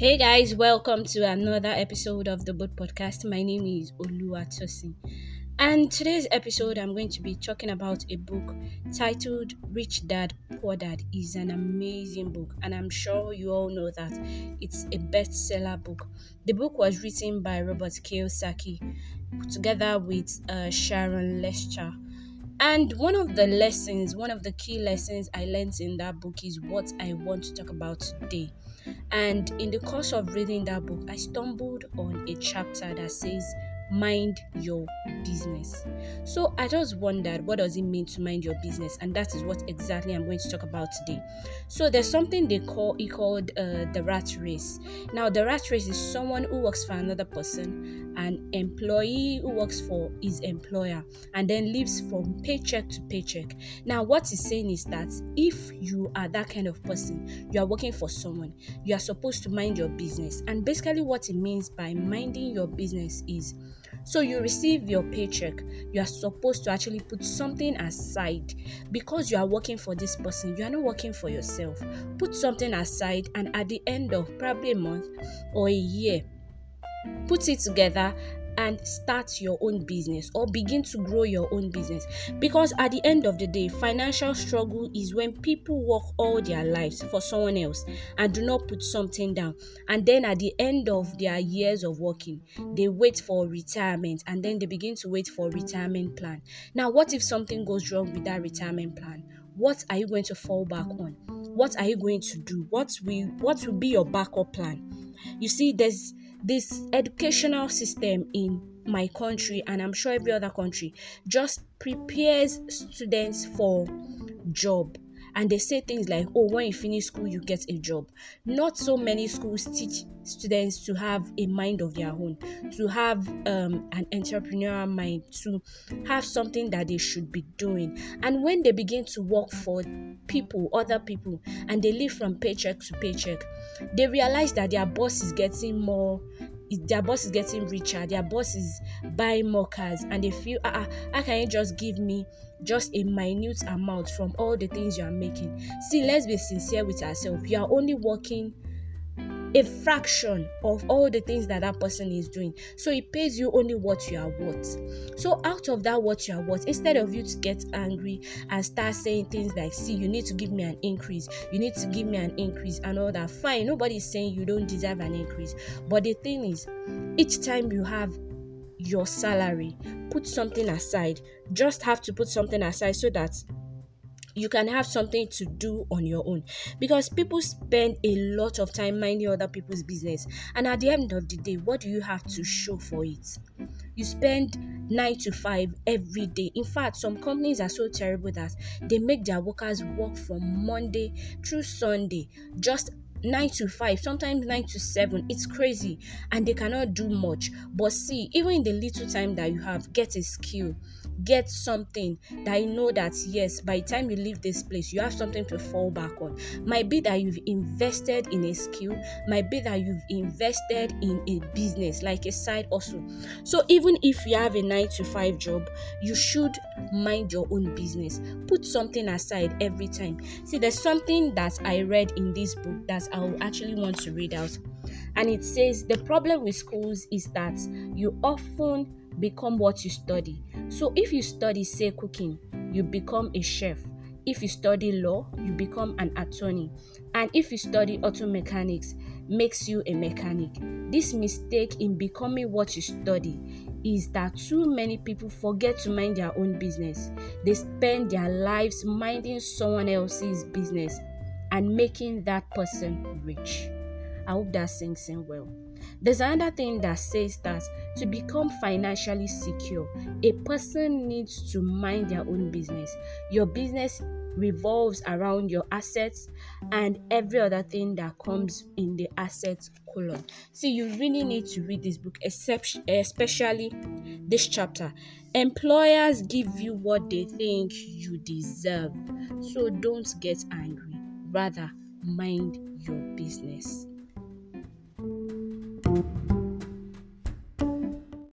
Hey guys, welcome to another episode of the Boat Podcast. My name is Olua Tosin. And today's episode, I'm going to be talking about a book titled Rich Dad Poor Dad. is an amazing book, and I'm sure you all know that it's a bestseller book. The book was written by Robert Kiyosaki together with uh, Sharon Lechter. And one of the lessons, one of the key lessons I learned in that book is what I want to talk about today. And in the course of reading that book, I stumbled on a chapter that says, mind your business. So I just wondered what does it mean to mind your business, and that is what exactly I'm going to talk about today. So there's something they call it called uh, the rat race. Now the rat race is someone who works for another person, an employee who works for his employer, and then lives from paycheck to paycheck. Now what he's saying is that if you are that kind of person, you are working for someone, you are supposed to mind your business, and basically what it means by minding your business is so you receive your paycheck, you are supposed to actually put something aside because you are working for this person. You are not working for yourself. Put something aside, and at the end of probably a month or a year, put it together and start your own business or begin to grow your own business. Because at the end of the day financial struggle is when people work all their lives for someone else and do not put something down. And then at the end of their years of working they wait for retirement and then they begin to wait for retirement plan. Now what if something goes wrong with that retirement plan? What are you going to fall back on? What are you going to do? What will what will be your backup plan? You see there's this educational system in my country and i'm sure every other country just prepares students for job and they say things like oh when you finish school you get a job. Not so many schools teach students to have a mind of their own to have um, an entrepreneurial mind to have something that they should be doing. And when they begin to work for people other people and they live from paycheck to paycheck they realize that their boss is getting more their boss is getting richer, their boss is buying more cars, and they feel, ah, uh, how can you just give me just a minute amount from all the things you are making? See, let's be sincere with ourselves. You are only working a fraction of all the things that that person is doing. So it pays you only what you are worth. So out of that what you are worth, instead of you to get angry and start saying things like, "See, you need to give me an increase. You need to give me an increase," and all that. Fine, nobody is saying you don't deserve an increase. But the thing is, each time you have your salary, put something aside. Just have to put something aside so that you can have something to do on your own. Because people spend a lot of time minding other people's business. And at the end of the day what do you have to show for it? You spend 9 to 5 every day. In fact some companies are so terrible that they make their workers work from monday through sunday. Just 9 to 5 sometimes 9 to 7 it's crazy. And they cannot do much. But see even in the little time that you have get a skill get something that you know that yes by the time you leave this place you have something to fall back on. Might be that you've invested in a skill might be that you've invested in a business like a side also so even if you have a 9 to 5 job you should mind your own business. Put something aside every time. See there's something that i read in this book that i actually want to read out. And it says the problem with schools is that you often become what you study. So if you study, say, cooking, you become a chef. If you study law, you become an attorney. And if you study auto mechanics, makes you a mechanic. This mistake in becoming what you study is that too many people forget to mind their own business. They spend their lives minding someone else's business and making that person rich. I hope that sinks in well. There's another thing that says that to become financially secure, a person needs to mind their own business. Your business revolves around your assets and every other thing that comes in the assets column. See, you really need to read this book, especially this chapter. Employers give you what they think you deserve, so don't get angry. Rather, mind your business.